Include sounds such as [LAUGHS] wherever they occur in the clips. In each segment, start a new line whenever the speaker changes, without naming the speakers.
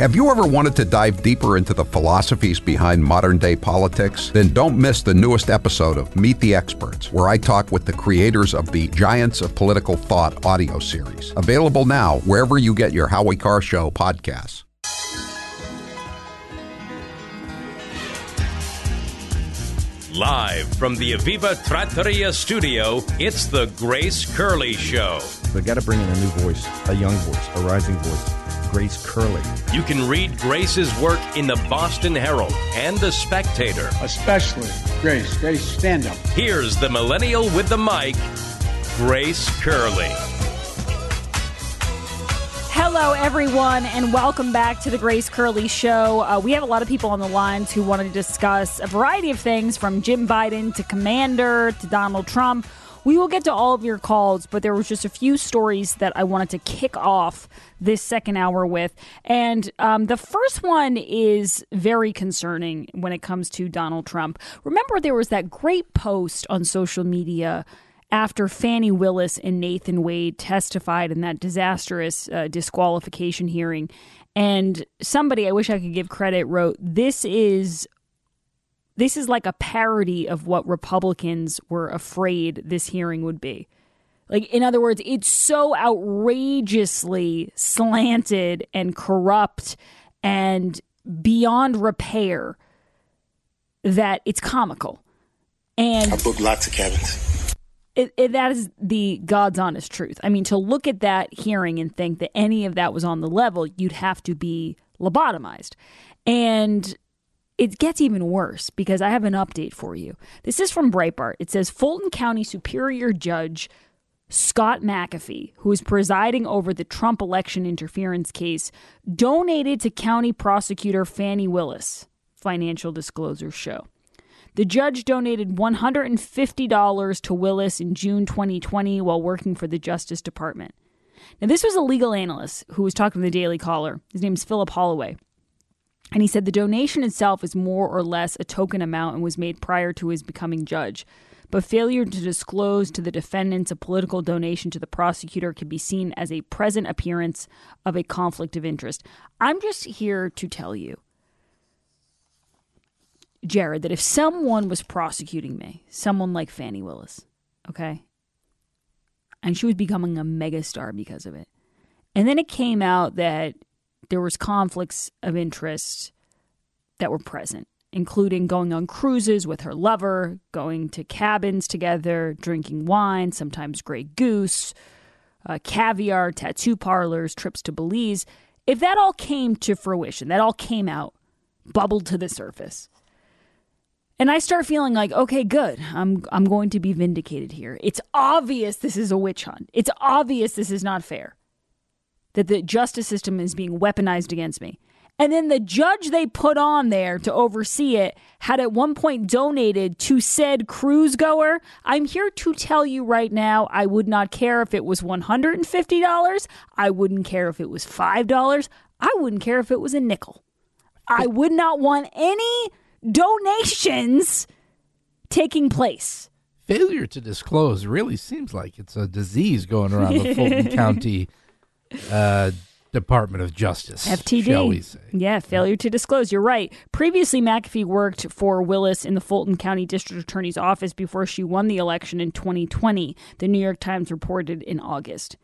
Have you ever wanted to dive deeper into the philosophies behind modern day politics? Then don't miss the newest episode of Meet the Experts, where I talk with the creators of the Giants of Political Thought audio series. Available now wherever you get your Howie Carr Show podcasts.
Live from the Evviva Trattoria studio, it's the Grace Curley Show.
We've got to bring in a new voice, a young voice, a rising voice. Grace Curley.
You can read Grace's work in the Boston Herald and the Spectator.
Especially Grace. Grace, stand up.
Here's the millennial with the mic, Grace Curley.
Hello, everyone, and welcome back to the Grace Curley Show. Uh, we have a lot of people on the lines who want to discuss a variety of things from Jim Biden to Commander to Donald Trump. We will get to all of your calls, but there was just a few stories that I wanted to kick off this second hour with. And um, the first one is very concerning when it comes to Donald Trump. Remember, there was that great post on social media after Fani Willis and Nathan Wade testified in that disastrous uh, disqualification hearing. And somebody, I wish I could give credit, wrote, This is. This is like a parody of what Republicans were afraid this hearing would be. Like, in other words, it's so outrageously slanted and corrupt and beyond repair that it's comical. And
I booked lots of cabins.
It, it, that is the God's honest truth. I mean, to look at that hearing and think that any of that was on the level, you'd have to be lobotomized. And it gets even worse because I have an update for you. This is from Breitbart. It says Fulton County Superior Judge Scott McAfee, who is presiding over the Trump election interference case, donated to County Prosecutor Fani Willis, financial disclosures show. The judge donated $150 to Willis in June 2020 while working for the Justice Department. Now, this was a legal analyst who was talking to the Daily Caller. His name is Philip Holloway. And he said the donation itself is more or less a token amount and was made prior to his becoming judge. But failure to disclose to the defendants a political donation to the prosecutor can be seen as a present appearance of a conflict of interest. I'm just here to tell you Jared, that if someone was prosecuting me, someone like Fani Willis, okay, and she was becoming a megastar because of it, and then it came out that there was conflicts of interest that were present, including going on cruises with her lover, going to cabins together, drinking wine, sometimes Grey Goose, uh, caviar, tattoo parlors, trips to Belize. If that all came to fruition, that all came out, bubbled to the surface and I start feeling like, okay, good. I'm I'm going to be vindicated here. It's obvious this is a witch hunt. It's obvious this is not fair. That the justice system is being weaponized against me. And then the judge they put on there to oversee it had at one point donated to said cruise goer. I'm here to tell you right now, I would not care if it was $150. I wouldn't care if it was $5. I wouldn't care if it was a nickel. I would not want any donations taking place.
Failure to disclose really seems like it's a disease going around the Fulton [LAUGHS] County uh, Department of Justice.
FTD.
Shall we say.
Yeah, failure to disclose. You're right. Previously, McAfee worked for Willis in the Fulton County District Attorney's office before she won the election in 2020, the New York Times reported in August.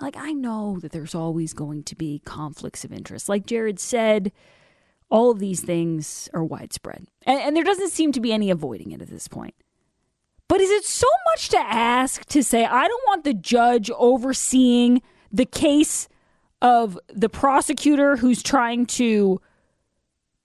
Like, I know that there's always going to be conflicts of interest. Like Jared said, all of these things are widespread. And, and, there doesn't seem to be any avoiding it at this point. But is it so much to ask to say, I don't want the judge overseeing the case of the prosecutor who's trying to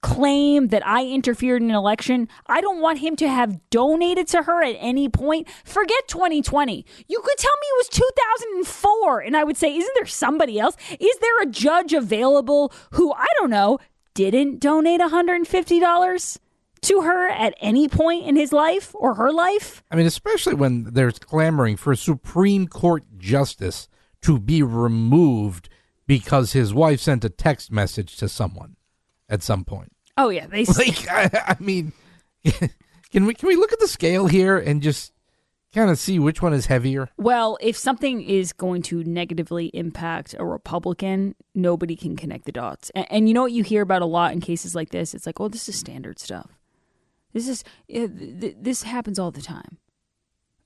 claim that I interfered in an election? I don't want him to have donated to her at any point. Forget 2020. You could tell me it was 2004, and I would say, isn't there somebody else? Is there a judge available who, I don't know, didn't donate $150 to her at any point in his life or her life?
I mean, especially when there's clamoring for a Supreme Court justice to be removed because his wife sent a text message to someone at some point.
Oh yeah, they [LAUGHS]
like. I, I mean, [LAUGHS] can we can we look at the scale here and just kind of see which one is heavier.
Well, if something is going to negatively impact a Republican, nobody can connect the dots. And, and you know what you hear about a lot in cases like this? It's like, oh, this is standard stuff. This is eh, th- th- this happens all the time.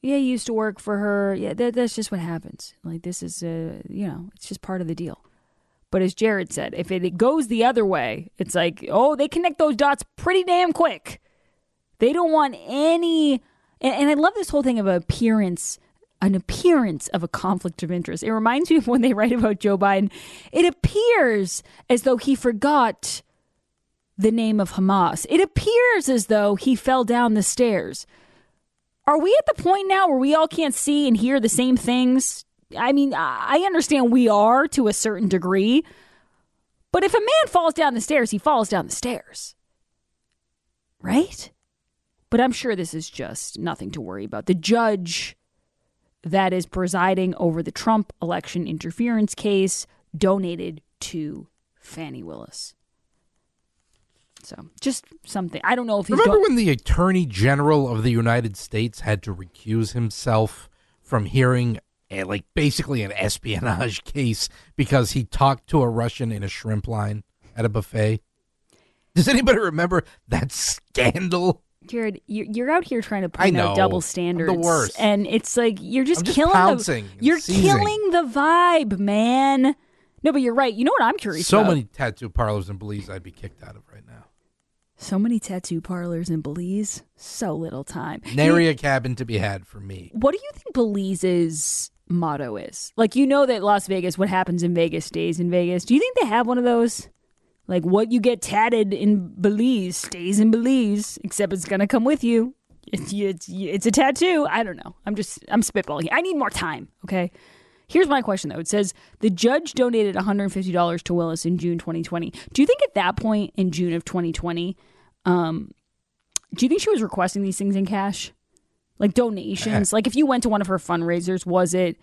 Yeah, you used to work for her. Yeah, that, that's just what happens. Like this is, uh, you know, it's just part of the deal. But as Jared said, if it goes the other way, it's like, oh, they connect those dots pretty damn quick. They don't want any. And, and I love this whole thing of appearance, an appearance of a conflict of interest. It reminds me of when they write about Joe Biden. It appears as though he forgot the name of Hamas. It appears as though he fell down the stairs. Are we at the point now where we all can't see and hear the same things? I mean, I understand we are to a certain degree, but if a man falls down the stairs, he falls down the stairs. Right? But I'm sure this is just nothing to worry about. The judge that is presiding over the Trump election interference case donated to Fani Willis. So just something. I don't know if he's
Remember
do-
when the Attorney General of the United States had to recuse himself from hearing a, like basically an espionage [LAUGHS] case because he talked to a Russian in a shrimp line at a buffet? Does anybody remember that scandal?
Jared, you're, you're out here trying to point out double
I'm the
standards.
worst.
And it's like you're just,
just
killing the You're
seizing.
killing the vibe, man. No, but you're right. You know what I'm curious
So
about?
many tattoo parlors in Belize I'd be kicked out of right now.
So many tattoo parlors in Belize. So little time.
Nary a cabin to be had for me.
What do you think Belize's motto is? Like, you know that Las Vegas, what happens in Vegas stays in Vegas. Do you think they have one of those? Like, what you get tatted in Belize stays in Belize, except it's going to come with you. It's, it's, it's a tattoo. I don't know. I'm just, I'm spitballing. I need more time, okay? Here's my question, though. It says the judge donated $150 to Willis in June 2020. Do you think at that point in June of 2020, um, do you think she was requesting these things in cash? Like donations? [LAUGHS] like if you went to one of her fundraisers, was it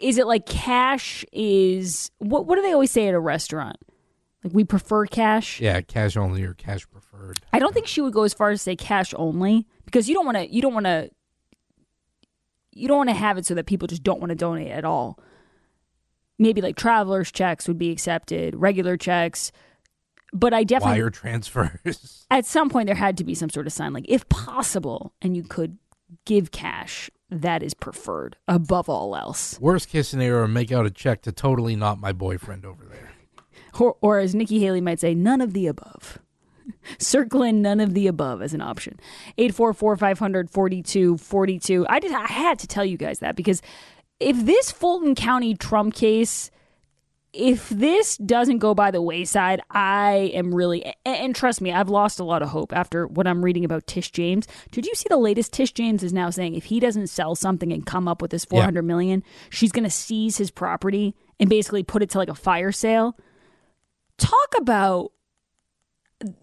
is it like cash is what what do they always say at a restaurant? Like we prefer cash?
Yeah, cash only or cash preferred.
I don't think she would go as far as to say cash only because you don't want to you don't want to you don't want to have it so that people just don't want to donate at all. Maybe like travelers checks would be accepted, regular checks. But I definitely
Wire transfers. [LAUGHS]
at some point there had to be some sort of sign like if possible and you could give cash that is preferred above all else
Worst case scenario, make out a check to totally not my boyfriend over there. [LAUGHS]
or, or as nikki haley might say none of the above [LAUGHS] circle in none of the above as an option 844-500-4242 i just i had to tell you guys that because if this fulton county trump case if this doesn't go by the wayside, I am really and, trust me, I've lost a lot of hope after what I'm reading about Tish James. Did you see the latest? Tish James is now saying if he doesn't sell something and come up with this four hundred million, she's going to seize his property and basically put it to like a fire sale. Talk about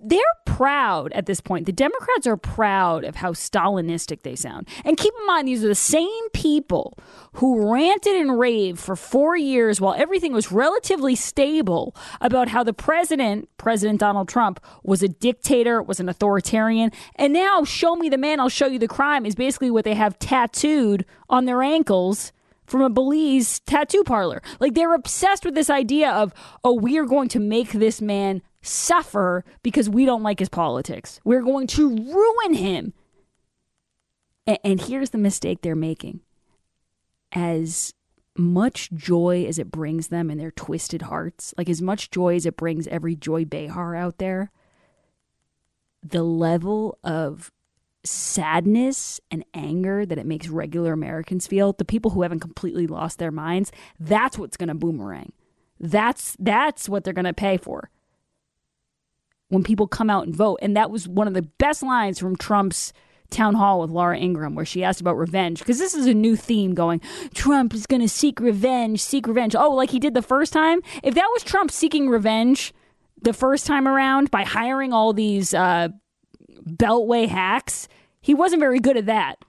they're proud at this point. The Democrats are proud of how Stalinistic they sound. And keep in mind, these are the same people who ranted and raved for four years while everything was relatively stable about how the president, President Donald Trump, was a dictator, was an authoritarian. And now, show me the man, I'll show you the crime is basically what they have tattooed on their ankles from a Belize tattoo parlor. Like they're obsessed with this idea of, oh, we are going to make this man suffer because we don't like his politics. We're going to ruin him. And, and here's the mistake they're making. As much joy as it brings them in their twisted hearts, like as much joy as it brings every Joy Behar out there, the level of sadness and anger that it makes regular Americans feel, the people who haven't completely lost their minds, that's what's going to boomerang. That's that's what they're going to pay for. When people come out and vote, and that was one of the best lines from Trump's town hall with Laura Ingraham where she asked about revenge because this is a new theme going Trump is going to seek revenge, seek revenge. Oh, like he did the first time? If that was Trump seeking revenge the first time around by hiring all these uh beltway hacks. He wasn't very good at that.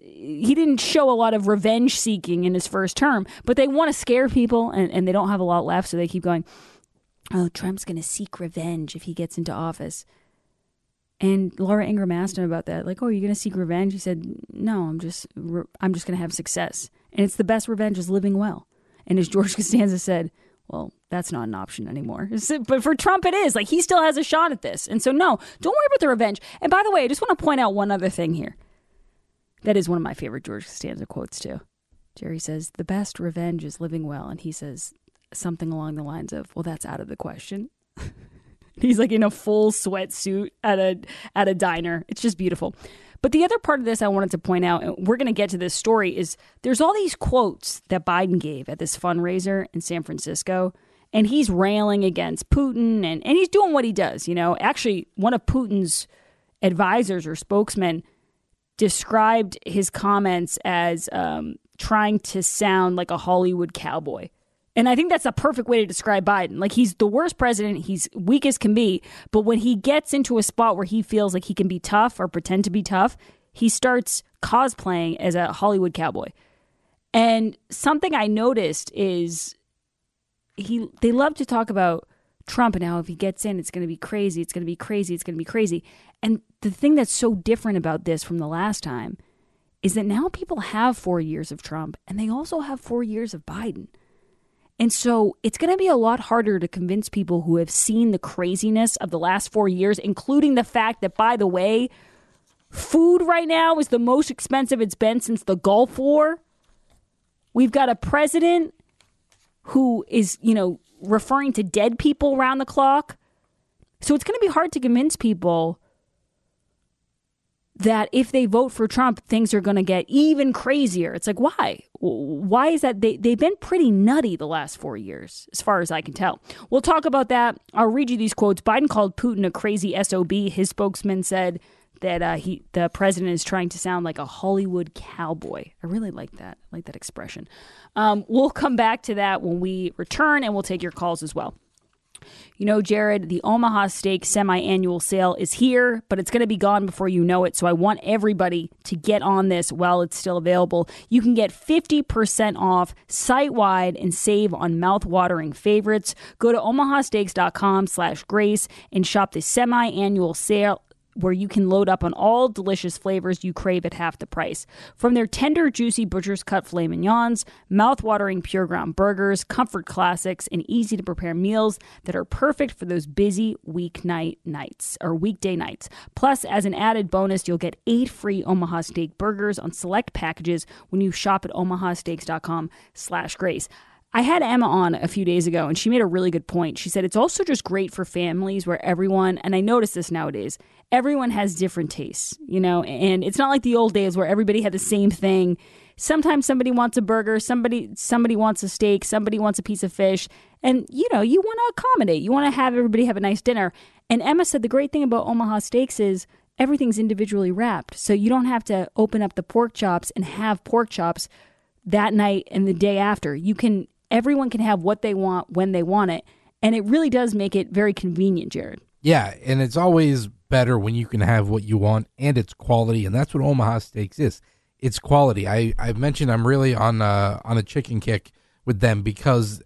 He didn't show a lot of revenge seeking in his first term, but they want to scare people and, and they don't have a lot left, so they keep going, Oh, Trump's going to seek revenge if he gets into office. And Laura Ingraham asked him about that. Like, oh, are you going to seek revenge? He said, no, I'm just, I'm just going to have success. And it's the best revenge is living well. And as George [LAUGHS] Costanza said, well, that's not an option anymore. [LAUGHS] But for Trump, it is. Like, he still has a shot at this. And so, no, don't worry about the revenge. And by the way, I just want to point out one other thing here. That is one of my favorite George Costanza quotes, too. Jerry says, the best revenge is living well. And he says something along the lines of, well, that's out of the question. [LAUGHS] He's like in a full sweatsuit at a at a diner. It's just beautiful. But the other part of this I wanted to point out, and we're going to get to this story, is there's all these quotes that Biden gave at this fundraiser in San Francisco, and he's railing against Putin, and, and he's doing what he does. You know, actually, one of Putin's advisors or spokesmen described his comments as um, trying to sound like a Hollywood cowboy. And I think that's a perfect way to describe Biden. Like he's the worst president, he's weak as can be, but when he gets into a spot where he feels like he can be tough or pretend to be tough, he starts cosplaying as a Hollywood cowboy. And something I noticed is he they love to talk about Trump and how if he gets in it's going to be crazy, it's going to be crazy, it's going to be crazy. And the thing that's so different about this from the last time is that now people have 4 years of Trump and they also have 4 years of Biden. And so it's going to be a lot harder to convince people who have seen the craziness of the last four years, including the fact that, by the way, food right now is the most expensive it's been since the Gulf War. We've got a president who is, you know, referring to dead people around the clock. So it's going to be hard to convince people that if they vote for Trump, things are going to get even crazier. It's like, why? Why is that? They, they've been pretty nutty the last four years, as far as I can tell. We'll talk about that. I'll read you these quotes. Biden called Putin a crazy SOB. His spokesman said that uh, he, the president is trying to sound like a Hollywood cowboy. I really like that. I like that expression. Um, we'll come back to that when we return, and we'll take your calls as well. You know, Jared, the Omaha Steak semi annual sale is here, but it's going to be gone before you know it. So I want everybody to get on this while it's still available. You can get 50% off site wide and save on mouth-watering favorites. Go to omahasteaks.com slash grace and shop the semi annual sale where you can load up on all delicious flavors you crave at half the price. From their tender, juicy butcher's cut filet mignons, mouth-watering pure ground burgers, comfort classics, and easy to prepare meals that are perfect for those busy weeknight nights or weekday nights. Plus, as an added bonus, you'll get eight free Omaha Steak burgers on select packages when you shop at omahasteaks.com slash grace. I had Emma on a few days ago and she made a really good point. She said it's also just great for families where everyone, and I notice this nowadays, everyone has different tastes, you know, and it's not like the old days where everybody had the same thing. Sometimes somebody wants a burger, somebody somebody wants a steak, somebody wants a piece of fish, and you know, you want to accommodate. You want to have everybody have a nice dinner. And Emma said the great thing about Omaha Steaks is everything's individually wrapped. So you don't have to open up the pork chops and have pork chops that night and the day after. You can everyone can have what they want when they want it. And it really does make it very convenient, Jared.
Yeah, and it's always better when you can have what you want and it's quality, and that's what Omaha Steaks is. It's quality. I I've mentioned I'm really on uh, on a chicken kick with them because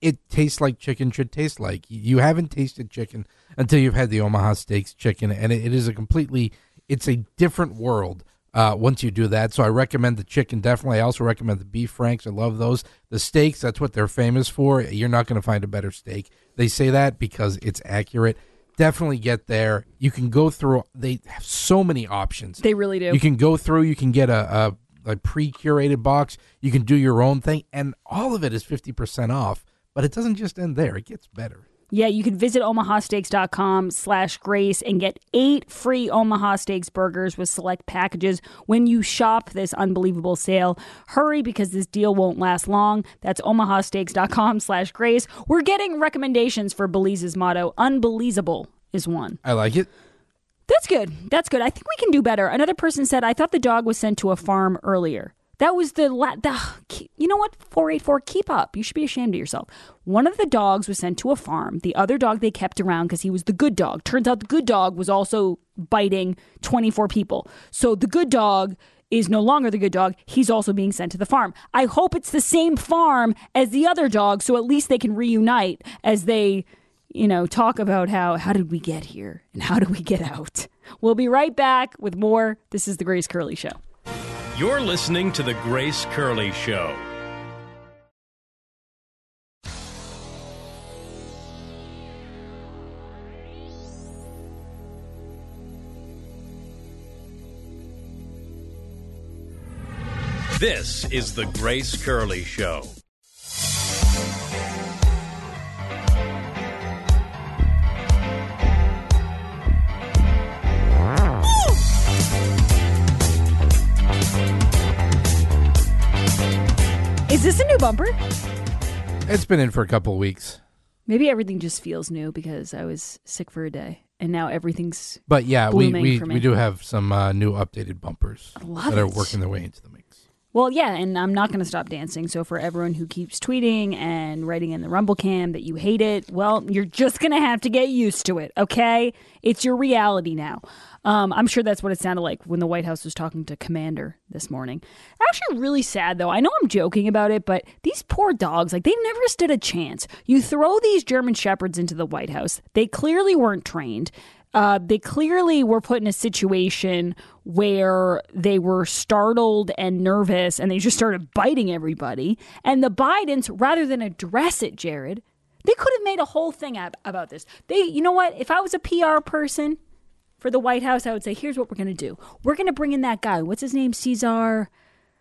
it tastes like chicken should taste like. You haven't tasted chicken until you've had the Omaha Steaks chicken, and it, it is a completely it's a different world uh, once you do that. So I recommend the chicken definitely. I also recommend the beef franks. I love those. The steaks, that's what they're famous for. You're not going to find a better steak. They say that because it's accurate. Definitely get there. You can go through. They have so many options.
They really do.
You can go through. You can get a, a, a pre curated box. You can do your own thing, and all of it is fifty percent off. But it doesn't just end there. It gets better.
Yeah, you can visit omahasteaks.com slash grace and get eight free Omaha Steaks burgers with select packages when you shop this unbelievable sale. Hurry because this deal won't last long. That's omahasteaks.com slash grace. We're getting recommendations for Belize's motto. Unbelievable is one.
I like it.
That's good. That's good. I think we can do better. Another person said, I thought the dog was sent to a farm earlier. That was the, la- the you know what 484 keep up. You should be ashamed of yourself. One of the dogs was sent to a farm. The other dog they kept around cuz he was the good dog. Turns out the good dog was also biting 24 people. So the good dog is no longer the good dog. He's also being sent to the farm. I hope it's the same farm as the other dog so at least they can reunite as they, you know, talk about how how did we get here and how do we get out. We'll be right back with more. This is The Grace Curley Show.
You're listening to The Grace Curley Show. This is The Grace Curley Show.
This a new bumper?
It's been in for a couple of weeks.
Maybe everything just feels new because I was sick for a day and now everything's.
But yeah, we, we, we do have some uh, new updated bumpers that are working their way into the mix.
Well, yeah, and I'm not going to stop dancing. So for everyone who keeps tweeting and writing in the Rumble Cam that you hate it, well, you're just going to have to get used to it, okay? It's your reality now. Um, I'm sure that's what it sounded like when the White House was talking to Commander this morning. Actually, really sad though. I know I'm joking about it, but these poor dogs, like they've never stood a chance. You throw these German Shepherds into the White House. They clearly weren't trained. Uh, they clearly were put in a situation where they were startled and nervous and they just started biting everybody. And the Bidens, rather than address it, Jared, they could have made a whole thing ab- about this. They, you know what? If I was a PR person for the White House, I would say, here's what we're going to do. We're going to bring in that guy. What's his name? Cesar.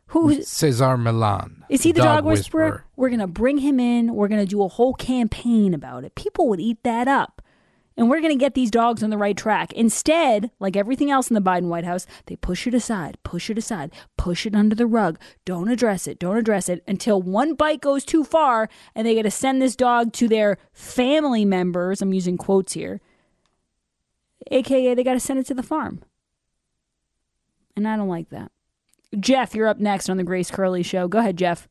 Who's
Cesar Millan.
is he the dog, whisperer? We're going to bring him in. We're going to do a whole campaign about it. People would eat that up. And we're going to get these dogs on the right track. Instead, like everything else in the Biden White House, they push it aside, push it aside, push it under the rug. Don't address it, don't address it until one bite goes too far and they got to send this dog to their family members. I'm using quotes here. AKA, they got to send it to the farm. And I don't like that. Jeff, you're up next on the Grace Curley Show. Go ahead, Jeff.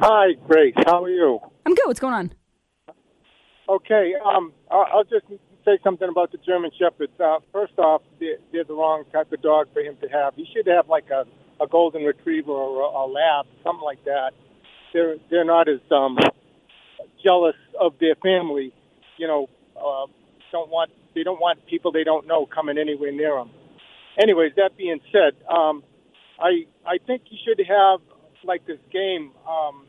Hi, Grace. How are you?
I'm good. What's going on?
Okay, um, I'll just say something about the German Shepherds. Uh, first off, they're, they're the wrong type of dog for him to have. He should have like a, a golden retriever or a, a lab, something like that. They're they're not as um, jealous of their family. You know, uh, don't want they don't want people they don't know coming anywhere near them. Anyways, that being said, um, I I think you should have like this game. Um,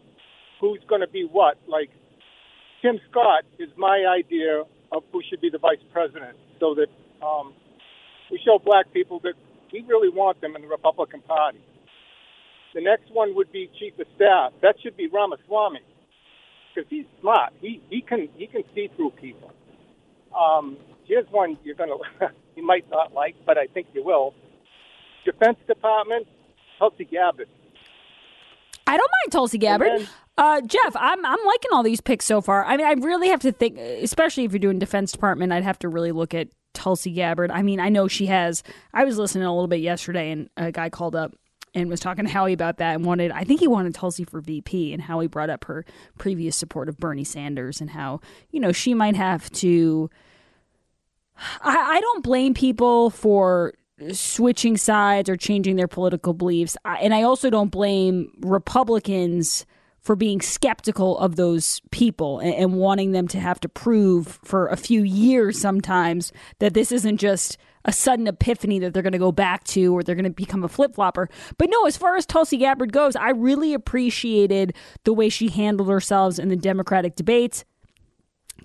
who's going to be what? Like Tim Scott is my idea of who should be the vice president, so that um, we show black people that we really want them in the Republican Party. The next one would be chief of staff. That should be Ramaswamy because he's smart. He he can he can see through people. Um, here's one you're gonna [LAUGHS] you might not like, but I think you will. Defense Department, Tulsi Gabbard.
I don't mind Tulsi Gabbard.
then-
uh, Jeff, I'm I'm liking all these picks so far. I mean, I really have to think, especially if you're doing Defense Department, I'd have to really look at Tulsi Gabbard. I mean, I know she has. I was listening a little bit yesterday, and a guy called up and was talking to Howie about that, and wanted. I think he wanted Tulsi for VP, and Howie brought up her previous support of Bernie Sanders and how you know she might have to. I, I don't blame people for switching sides or changing their political beliefs. I, and I also don't blame Republicans for being skeptical of those people and, and wanting them to have to prove for a few years sometimes that this isn't just a sudden epiphany that they're going to go back to or they're going to become a flip flopper. But no, as far as Tulsi Gabbard goes, I really appreciated the way she handled herself in the Democratic debates.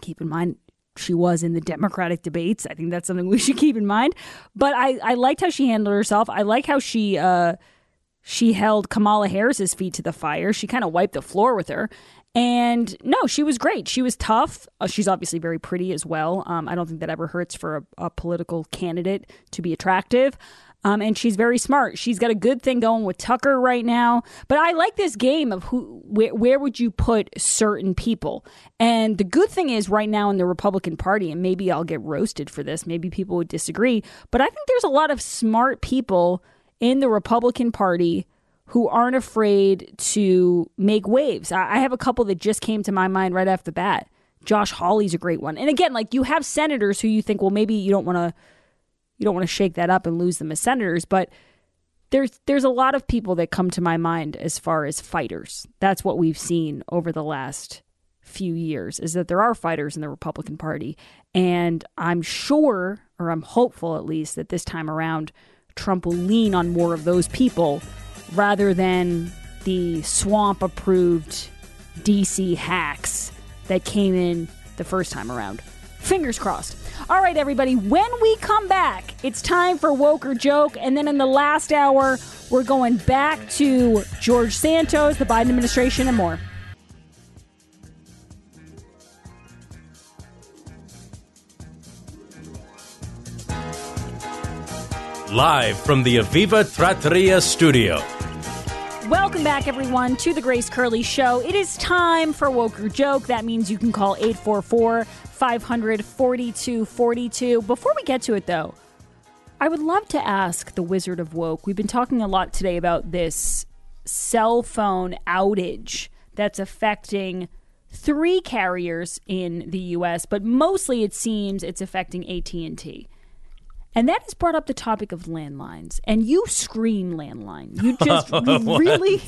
Keep in mind, she was in the Democratic debates. I think that's something we should keep in mind. But I, I liked how she handled herself. I like how she uh, she held Kamala Harris's feet to the fire. She kind of wiped the floor with her. And no, she was great. She was tough. Uh, she's obviously very pretty as well. Um, I don't think that ever hurts for a, a political candidate to be attractive. Um, and she's very smart. She's got a good thing going with Tucker right now. But I like this game of who, where, where would you put certain people? And the good thing is, right now in the Republican Party, and maybe I'll get roasted for this. Maybe people would disagree, but I think there's a lot of smart people in the Republican Party who aren't afraid to make waves. I have a couple that just came to my mind right off the bat. Josh Hawley's a great one. And again, like you have senators who you think, well, maybe you don't want to you don't want to shake that up and lose them as senators, but there's there's a lot of people that come to my mind as far as fighters. That's what we've seen over the last few years is that there are fighters in the Republican Party. And I'm sure, or I'm hopeful at least, that this time around, Trump will lean on more of those people rather than the swamp approved DC hacks that came in the first time around. Fingers crossed. All right, everybody, when we come back, it's time for Woke or Joke. And then in the last hour, we're going back to George Santos, the Biden administration, and more.
Live from the Evviva Trattoria studio.
Welcome back, everyone, to the Grace Curley Show. It is time for Woke Joke. That means you can call 844 500 4242. Before we get to it, though, I would love to ask the Wizard of Woke. We've been talking a lot today about this cell phone outage that's affecting three carriers in the US, but mostly it seems it's affecting AT&T. And that has brought up the topic of landlines. And you scream landline. You just [LAUGHS] you really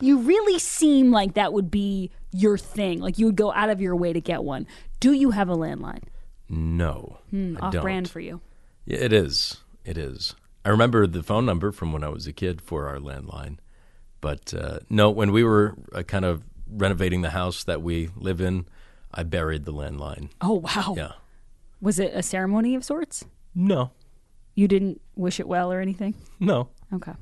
you really seem like that would be your thing. Like you would go out of your way to get one. Do you have a landline?
No,
Hmm, off
don't.
brand for you.
Yeah, it is. It is. I remember the phone number from when I was a kid for our landline. But uh, no, when we were uh, kind of renovating the house that we live in, I buried the landline.
Oh wow.
Yeah.
Was it a ceremony of sorts?
No.
You didn't wish it well or anything?
No.
Okay.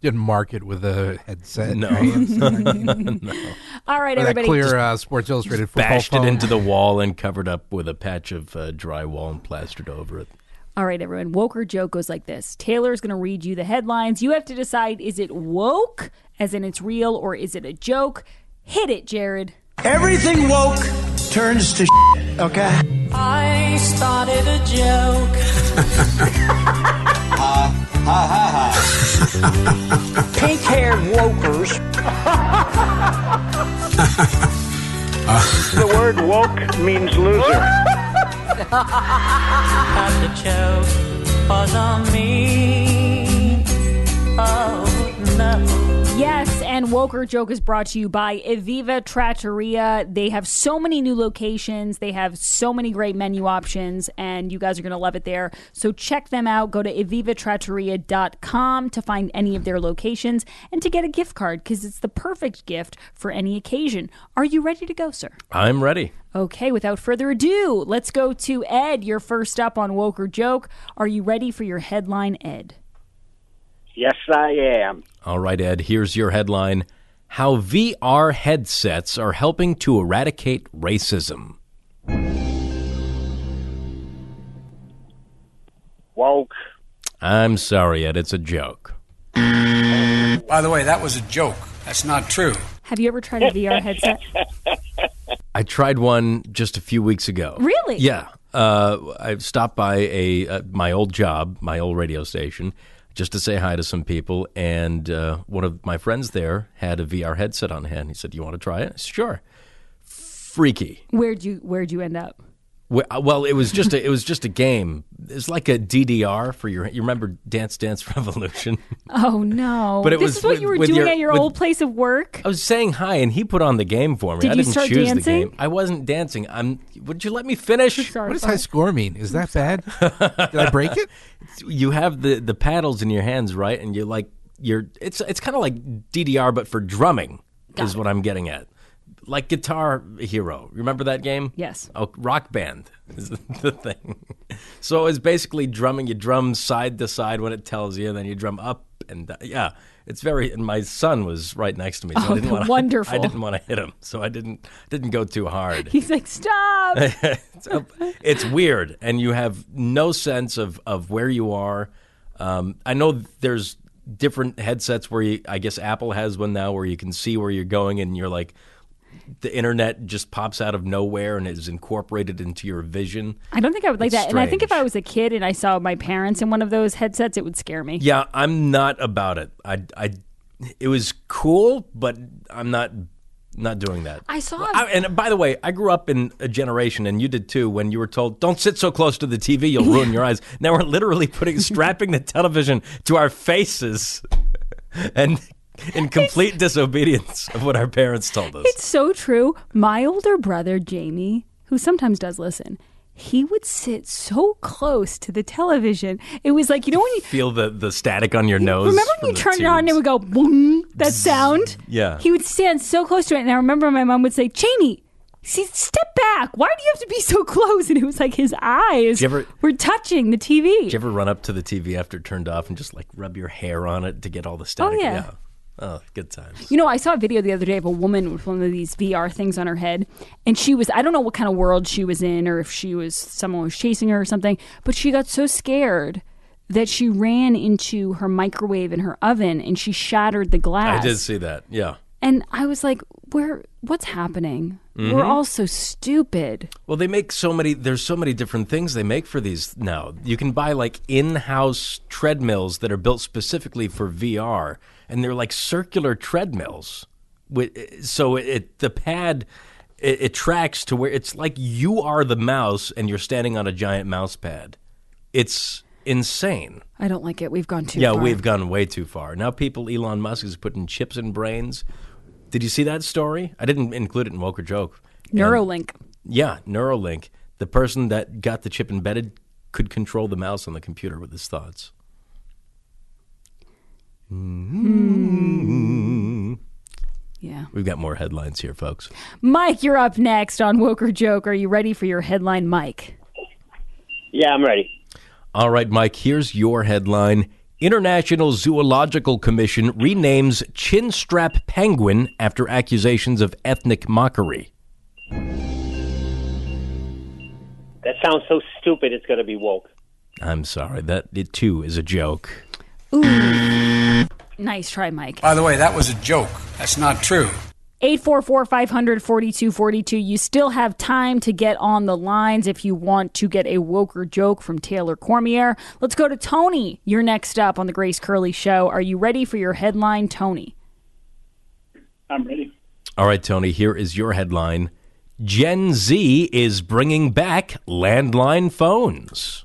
Didn't mark it with a headset.
No.
right? [LAUGHS]
All right,
Or that
everybody.
clear uh, Sports Illustrated football
Bashed it
phone.
into the wall and covered up with a patch of uh, drywall and plastered over it.
All right, everyone. Woke or joke goes like this. Taylor's going to read you the headlines. You have to decide is it woke, as in it's real, or is it a joke? Hit it, Jared.
Everything woke turns to shit, okay?
I started a joke.
Pink haired wokers. the word woke means loser.
But the joke was on me. Oh no.
Yes, and Woke or Joke is brought to you by Evviva Trattoria. They have so many new locations. They have so many great menu options, and you guys are going to love it there. So check them out. Go to evivatrattoria.com to find any of their locations and to get a gift card because it's the perfect gift for any occasion. Are you ready to go, sir?
I'm ready.
Okay, without further ado, let's go to Ed. You're first up on Woke or Joke. Are you ready for your headline, Ed?
Yes, I am.
All right, Ed, here's your headline How VR headsets are helping to eradicate racism.
Woke.
I'm sorry, Ed, it's a joke.
By the way, that was a joke. That's not true.
Have you ever tried a VR headset? [LAUGHS]
I tried one just a few weeks ago.
Really?
Yeah. Uh, I stopped by a uh, my old job, my old radio station, just to say hi to some people, and uh, one of my friends there had a VR headset on hand. He said, "You want to try it?" "Sure." Freaky.
Where'd you Where'd you end up?
Well, uh, it was just a, it was just a game. It's like a DDR for your. You remember Dance Dance [LAUGHS] Revolution?
Oh no!
But it
this
was
is what
with-
you were doing
your-
at your
with-
old place of work.
I was saying hi, and he put on the game for me.
Did
I
you
didn't
start
choose
dancing?
the game. I wasn't dancing. I'm. Would you let me finish?
Sorry,
What does
sorry.
high score mean? Is that bad? Did I break it? [LAUGHS]
you have the the paddles in your hands, right? And you're like you're it's it's kind of like DDR but for drumming is what I'm getting at. Like Guitar Hero. Remember that game?
Yes.
Oh, Rock Band is [LAUGHS] the thing. So it's basically drumming. You drum side to side when it tells you, and then you drum up and down. yeah. It's very. And my son was right next to me, so
Oh,
I didn't want [LAUGHS]
wonderful.
I didn't want to hit him, so I didn't didn't go too hard.
He's like, stop. [LAUGHS]
So, it's weird, and you have no sense of, of where you are. Um, I know there's different headsets where you, I guess Apple has one now where you can see where you're going, and you're like, the internet just pops out of nowhere and is incorporated into your vision.
I don't think I would like
It's
that. And I think if. I was a kid and I saw my parents in one of those headsets, it would scare me.
Yeah, I'm not about it. I, I, it was cool, but I'm not not doing that.
I saw-
I- and by the way, I grew up in a generation, and you did too, when you were told, "Don't sit so close to the TV; you'll [LAUGHS] ruin your eyes." Now we're literally putting strapping the television to our faces, [LAUGHS] and [LAUGHS] in complete disobedience of what our parents told us.
It's so true. My older brother, Jamie, who sometimes does listen, he would sit so close to the television. It was like, you know, when you
Feel the, the static on your nose.
remember when you turned it on and it would go boom, that sound?
Yeah.
He would stand so close to it. And I remember my mom would say, Jamie, see, step back. Why do you have to be so [LAUGHS] close? And it was like his eyes
ever-
were touching the TV.
Did you ever run up to the TV after it turned off and just like rub your hair on it to get all the oh, static?
Oh yeah.
Oh, good times.
You know, I saw a video the other day of a woman with one of these VR things on her head, and she was, I don't know what kind of world she was in or if she was, someone was chasing her or something, but she got so scared that she ran into her microwave and her oven and she shattered the glass.
I did see that. Yeah.
And I was like, where, what's happening?
Mm-hmm.
We're all so stupid.
Well, they make so many. There's so many different things they make for these now. You can buy like in-house treadmills that are built specifically for VR, and they're like circular treadmills. So it, it the pad it, it tracks to where it's like you are the mouse and you're standing on a giant mouse pad. It's insane.
I don't like it. We've gone too
yeah,
far.
we've gone way too far. Now people, Elon Musk is putting chips in brains. Did you see that story? I didn't include it in Woke or Joke. And-
Neuralink.
yeah, Neuralink. The person that got the chip embedded could control the mouse on the computer with his thoughts. Hmm.
Yeah.
We've got more headlines here, folks.
Mike, you're up next on Woke or Joke. Are you ready for your headline, Mike?
Yeah, I'm ready.
All right, Mike, here's your headline. International Zoological Commission renames chinstrap penguin after accusations of ethnic mockery.
That sounds so stupid. It's going to be woke.
I'm sorry, that it too is a joke. Ooh.
nice try, Mike.
By the way, that was a joke. That's not true.
844 500 4242. You still have time to get on the lines if you want to get a woker joke from Taylor Cormier. Let's go to Tony. You're next up on the Grace Curley Show. Are you ready for your headline, Tony?
I'm ready.
All right, Tony, here is your headline. Gen Z is bringing back landline phones.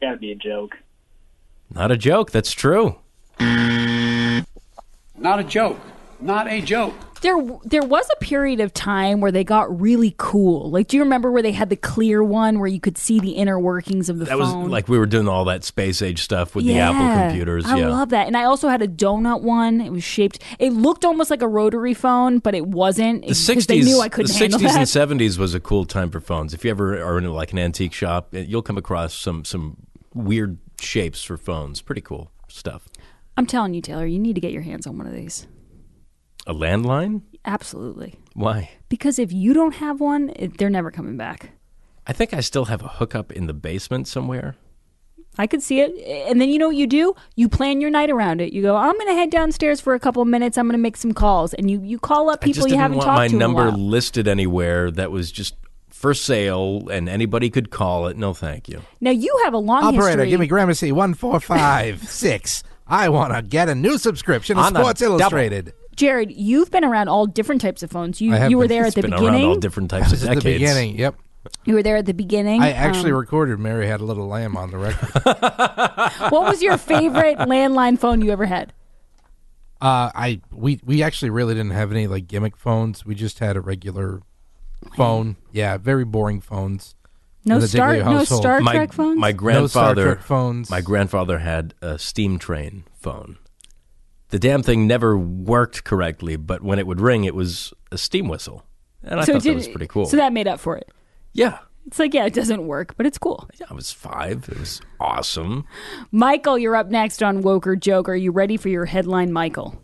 Gotta be a joke.
Not a joke, that's true.
Not a joke. Not a joke.
There, there was a period of time where they got really cool. Like, do you remember where they had the clear one where you could see the inner workings of the phone?
That was like we were doing all that space age stuff with the Apple computers.
I
yeah.
love that. And I also had a donut one. It was shaped. It looked almost like a rotary phone, but it wasn't.
the
because
60s,
knew I
the
couldn't handle
60s
that.
and 70s was a cool time for phones. If you ever are in like an antique shop, you'll come across some some weird shapes for phones. Pretty cool stuff.
I'm telling you, Taylor, you need to get your hands on one of these.
A landline?
Absolutely.
Why?
Because if you don't have one, it, they're never coming back.
I think I still have a hookup in the basement somewhere.
I could see it. And then you know what you do? You plan your night around it. You go, I'm going to head downstairs for a couple of minutes. I'm going to make some calls. And you, you call up people you
didn't
haven't
want
talked
my
to
number
in a
listed anywhere that was just for sale and anybody could call it. No, thank you.
Now, you have a long
Operator,
history.
give me Gramercy 1456. I want to get a new subscription to
On a
Sports
double.
Illustrated.
Jared, you've been around all different types of phones. You
I have
you were
been.
there at the
been around all
beginning.
different types of
This is the
decades.
beginning. Yep.
You were there at the beginning.
I actually
Um,
recorded Mary Had a Little Lamb on the record. [LAUGHS]
what was your favorite [LAUGHS] landline phone you ever had?
Uh, I we we actually really didn't have any like gimmick phones. We just had a regular phone. Yeah, very boring phones.
No
the
Star,
Digley
no
household.
Star
my,
Trek phones.
My
No Star
grandfather
Trek phones.
My grandfather had a steam train phone. The damn thing never worked correctly, but when it would ring, it was a steam whistle, and I
so it
thought that
did-
was pretty cool.
So that made up for it.
yeah,
It's like yeah, it doesn't work, but it's cool.
yeah, I was five. It was awesome.
Michael, you're up next on Woke or Joke. Are you ready for your headline, Michael?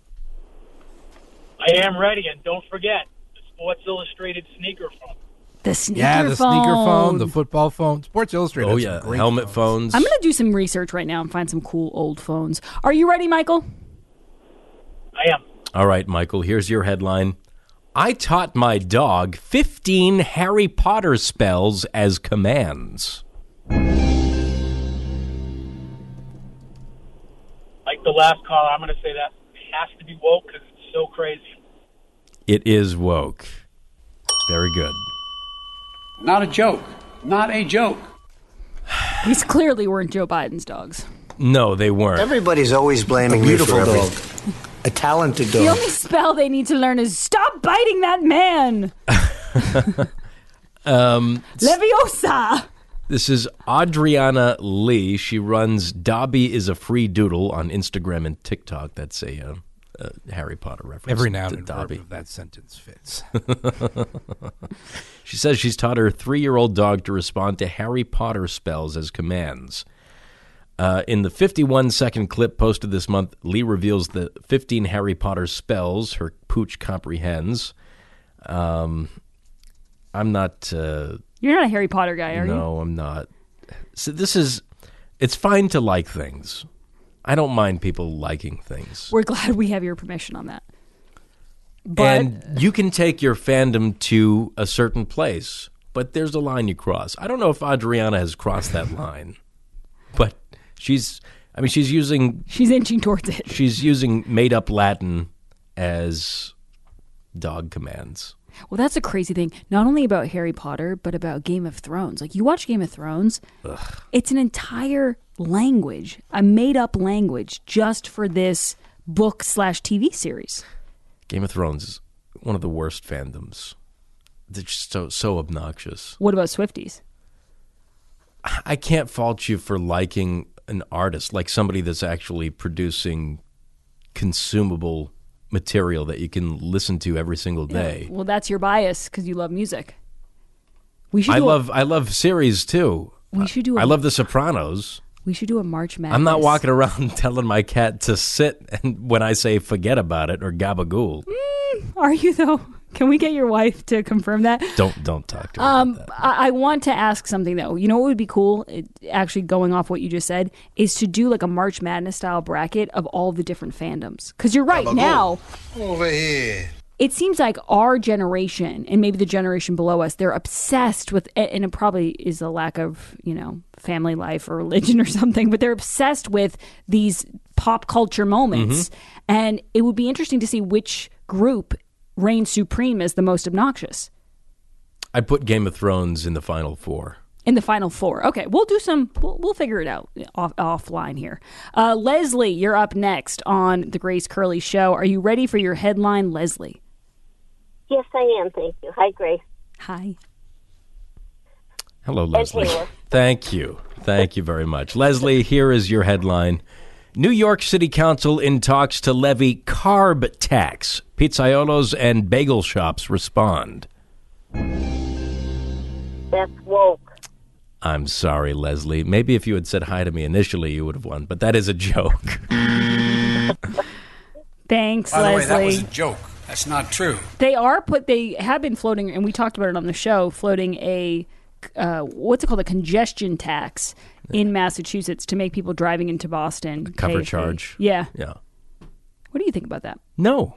I am ready, and don't forget the Sports Illustrated sneaker phone.
The sneaker
yeah, the
phone.
sneaker phone, the football phone, Sports Illustrated.
Oh yeah,
great
helmet phones.
I'm going to do some research right now and find some cool old phones. Are you ready, Michael?
I am.
All right, Michael. Here's your headline. I taught my dog 15 Harry Potter spells as commands.
Like the last call, I'm going to say that it has to be woke because it's so crazy.
It is woke. Very good.
Not a joke. Not a joke.
These clearly weren't Joe Biden's dogs.
No, they weren't.
Everybody's always blaming
A
me for
beautiful
everything. A talented dog.
The only spell they need to learn is stop biting that man. [LAUGHS]
Um,
Leviosa.
This is Adriana Lee. She runs Dobby is a Free Doodle on Instagram and TikTok. That's a, uh, a Harry Potter reference.
Every noun
to
and verb
Dobby.
of that sentence fits. [LAUGHS] [LAUGHS]
she says she's taught her three year old dog to respond to Harry Potter spells as commands. Uh, in the 51 second clip posted this month, Lee reveals the 15 Harry Potter spells her pooch comprehends. Um, I'm not. Uh,
You're not a Harry Potter guy, are you?
no, I'm not. So this is. It's fine to like things. I don't mind people liking things.
We're glad we have your permission on that. But
and you can take your fandom to a certain place, but there's a line you cross. I don't know if Adriana has crossed that line, but she's. I mean, she's using
she's inching towards it.
she's using made up Latin as dog commands.
Well, that's a crazy thing. Not only about Harry Potter, but about Game of Thrones. Like you watch Game of Thrones, it's an entire language, a made up language, just for this book slash TV series.
Game of Thrones is one of the worst fandoms. They're just so so obnoxious.
What about Swifties?
I can't fault you for liking an artist, like somebody that's actually producing consumable material that you can listen to every single day.
Well, that's your bias because you love music. We should.
I love I love series too.
We should do. A,
I love The Sopranos.
We should do a March Madness.
I'm not walking around [LAUGHS] telling my cat to sit and when I say forget about it or gabagool.
Are you though? [LAUGHS] Can we get your wife to confirm that?
Don't don't talk to her.
Um, I, I want to ask something though. You know what would be cool? It, actually, going off what you just said, is to do like a March Madness style bracket of all the different fandoms. Because you're right now.
Over here.
It seems like our generation and maybe the generation below us, they're obsessed with, and it probably is a lack of, you know, family life or religion or [LAUGHS] something, but they're obsessed with these pop culture moments. And it would be interesting to see which group reigns supreme as the most obnoxious.
I put Game of Thrones in the final four.
In the final four. Okay, we'll do some. We'll, we'll figure it out off offline here. Uh, Leslie, you're up next on the Grace Curley Show. Are you ready for your headline, Leslie?
Yes, I am. Thank you. Hi, Grace.
Hi.
Hello, Leslie. Thank you. Thank you very much. Leslie, here is your headline. New York City Council in talks to levy carb tax. Pizzaiolos and bagel shops respond.
That's woke.
I'm sorry, Leslie. Maybe if you had said hi to me initially, you would have won, but that is a joke. [LAUGHS]
Thanks,
By the way,
Leslie.
that was a joke. That's not true.
They are put. They have been floating, and we talked about it on the show. Floating a uh, what's it called? A congestion tax in Massachusetts to make people driving into Boston
Cover
pay-
charge.
Yeah.
Yeah.
What do you think about that?
No.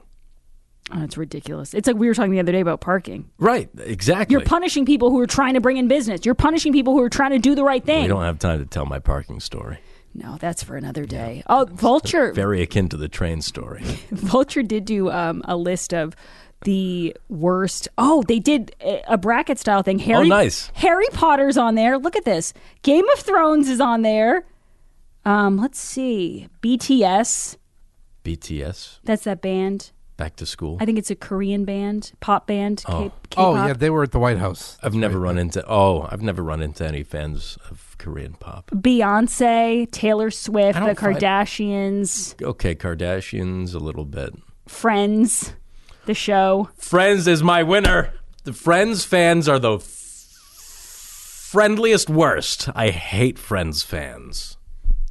Oh, it's ridiculous. It's like we were talking the other day about parking.
Right. Exactly.
You're punishing people who are trying to bring in business. You're punishing people who are trying to do the right thing.
we don't have time to tell my parking story.
No, that's for another day. Oh, Vulture.
Very akin to the train story. [LAUGHS]
Vulture did do um, a list of the worst. Oh, they did a a bracket style thing. Harry,
nice.
Harry Potter's on there. Look at this. Game of Thrones is on there. Um, let's see. BTS.
BTS,
That's that band.
back to school.
I think it's a Korean band, pop band.
Oh.
K-pop.
Oh yeah, they were at the White House.
I've never run into. Oh, I've never run into any fans of Korean pop.
Beyonce, Taylor Swift, the
don't find-
Kardashians,
Okay, Kardashians a little bit.
Friends, the show.
Friends is my winner. The Friends fans are the f- friendliest worst. I hate Friends fans.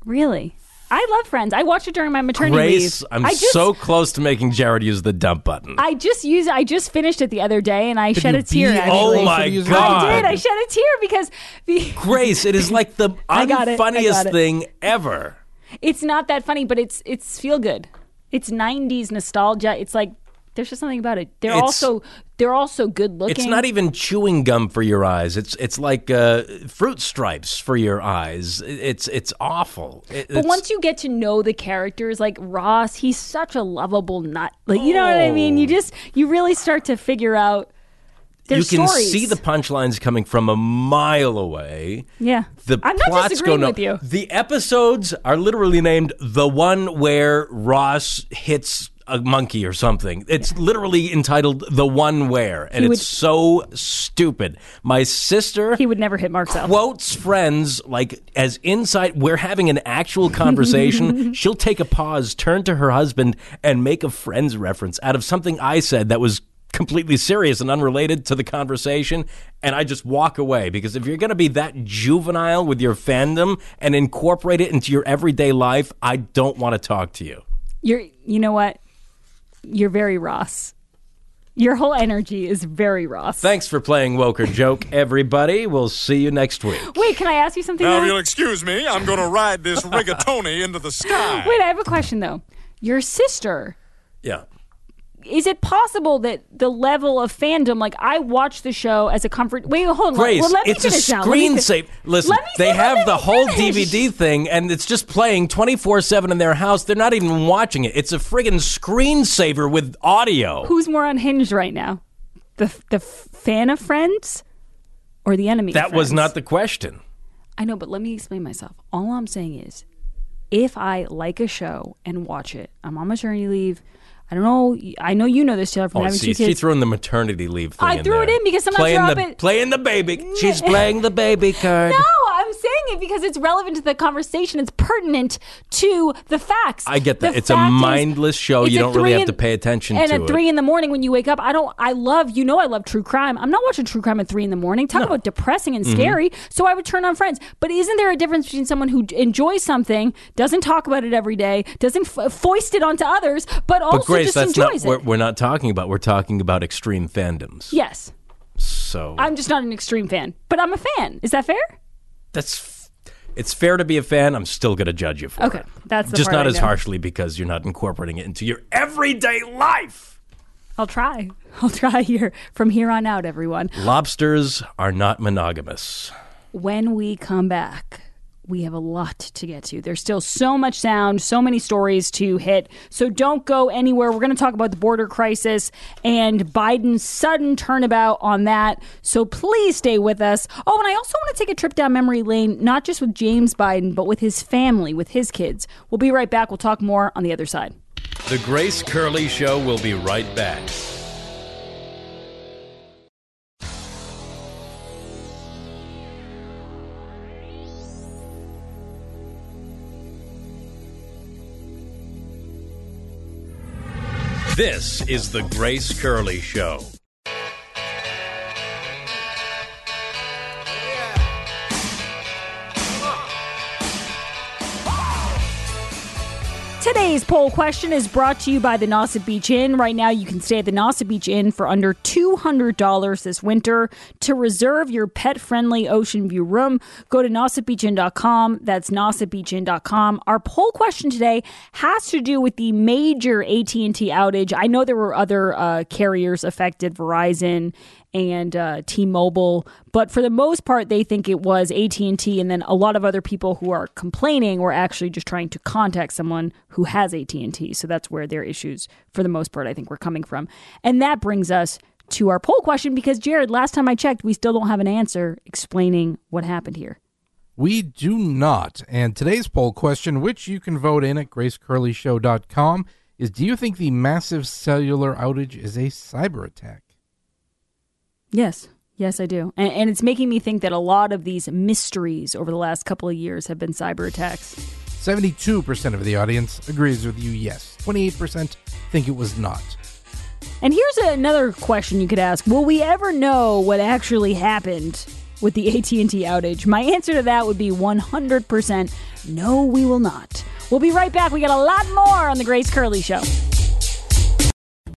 Really? I love Friends. I watched it during my maternity
Grace,
leave.
I'm
I just,
so close to making Jared use the dump button.
I just used. I just finished it the other day, and I shed a tear.
be-
Actually,
Oh, my
I
God.
did. I shed a tear because the, [LAUGHS]
Grace, it is like the [LAUGHS]
I got it. I
unfunniest thing ever.
it's not that funny, but it's it's feel good. It's '90s nostalgia. It's like there's just something about it. They're
It's-
also they're also good looking.
It's not even chewing gum for your eyes. It's it's like uh, fruit stripes for your eyes. It's it's awful. It-
But
it's-
once you get to know the characters, like Ross, he's such a lovable nut. Like you know what I mean?
Oh.
You just you really start to figure out. There's
you can
stories.
see the punchlines coming from a mile away.
Yeah.
The
I'm not
plots
disagreeing
go
with you.
The episodes are literally named the one where Ross hits a monkey or something. It's literally entitled the one where, and
He
it's so stupid. My sister
He would never hit Marcel.
quotes friends like as insight we're having an actual conversation [LAUGHS] she'll take a pause turn to her husband and make a friends reference out of something i said that was completely serious and unrelated to the conversation and i just walk away because if you're going to be that juvenile with your fandom and incorporate it into your everyday life i don't want to talk to you
You're you know what? You're very Ross. Your whole energy is very Ross.
thanks for playing Woke or Joke everybody we'll see you next week
Wait, can I ask you something?
Now, if you'll excuse me, I'm going to ride this [LAUGHS] rigatoni into the sky.
Wait, I have a question though. Your sister,
yeah
is it possible that the level of fandom, like I watch the show as a comfort? Wait, hold on.
Grace,
well, let me
it's a
finish now. Let me fi-
screensaver. Listen, they have the whole
finish.
DVD thing, and it's just playing 24 7 in their house. They're not even watching it. It's a friggin' screensaver with audio.
Who's more unhinged right now? The the fan of Friends or the enemy?
that was not the question.
I know, but let me explain myself. All I'm saying is, if I like a show and watch it, I'm on maternity leave. I don't know. I know you know this, Taylor, from
Oh,
having
see,
two
she threw in the maternity leave thing.
I threw it in because sometimes
playing
you're up
the
at-
playing the baby. She's [LAUGHS] playing the baby card.
No, it because it's relevant to the conversation. It's pertinent to the facts.
I get that.
The
it's a
fact is,
mindless show. You don't really have
in-
to pay attention
And
to
at
it.
three in the morning when you wake up, I don't. I love. You know, I love true crime. I'm not watching true crime at three in the morning. Talk about depressing and
Mhm.
scary. So I would turn on Friends. But isn't there a difference between someone who enjoys something, doesn't talk about it every day, doesn't f- foist it onto others, but also
but Grace,
just
that's not
enjoys
what
it?
we're not talking about. We're talking about extreme fandoms.
Yes,
So
I'm just not an extreme fan, but I'm a fan. Is that fair?
That's it's fair to be a fan. I'm still going to judge you for
Okay,
it.
Okay, that's the
just not
I
as
know.
harshly because you're not incorporating it into your everyday life.
I'll try. [LAUGHS] I'll try here from here on out, everyone.
Lobsters are not monogamous.
when we come back, we have a lot to get to. There's still so much sound, so many stories to hit. So don't go anywhere. We're going to talk about the border crisis and Biden's sudden turnabout on that. So please stay with us. Oh, and I also want to take a trip down memory lane, not just with James Biden, but with his family, with his kids. We'll be right back. We'll talk more on the other side.
The Grace Curley Show will be right back. This is the Grace Curley Show.
Today's poll question is brought to you by the Nauset Beach Inn. Right now, you can stay at the Nauset Beach Inn for under $200 this winter. To reserve your pet friendly ocean view room, go to nausetbeachinn.com. That's nausetbeachinn.com. Our poll question today has to do with the major AT&T outage. I know there were other uh, carriers affected, Verizon and uh, T-Mobile, but for the most part, they think it was AT&T, and then a lot of other people who are complaining were actually just trying to contact someone who has AT&T. So that's where their issues, for the most part, I think, were coming from. And that brings us to our poll question because Jared, last time I checked, we still don't have an answer explaining what happened here.
We do not. And today's poll question, which you can vote in at gracecurleyshow.com, is do you think the massive cellular outage is a cyber attack?
Yes. Yes, I do. And, and it's making me think that a lot of these mysteries over the last couple of years have been cyber attacks.
72% of the audience agrees with you, yes. 28% think it was not.
And here's another question you could ask: Will we ever know what actually happened with the AT&T outage? My answer to that would be 100% no, we will not. We'll be right back. We got a lot more on the Grace Curley show.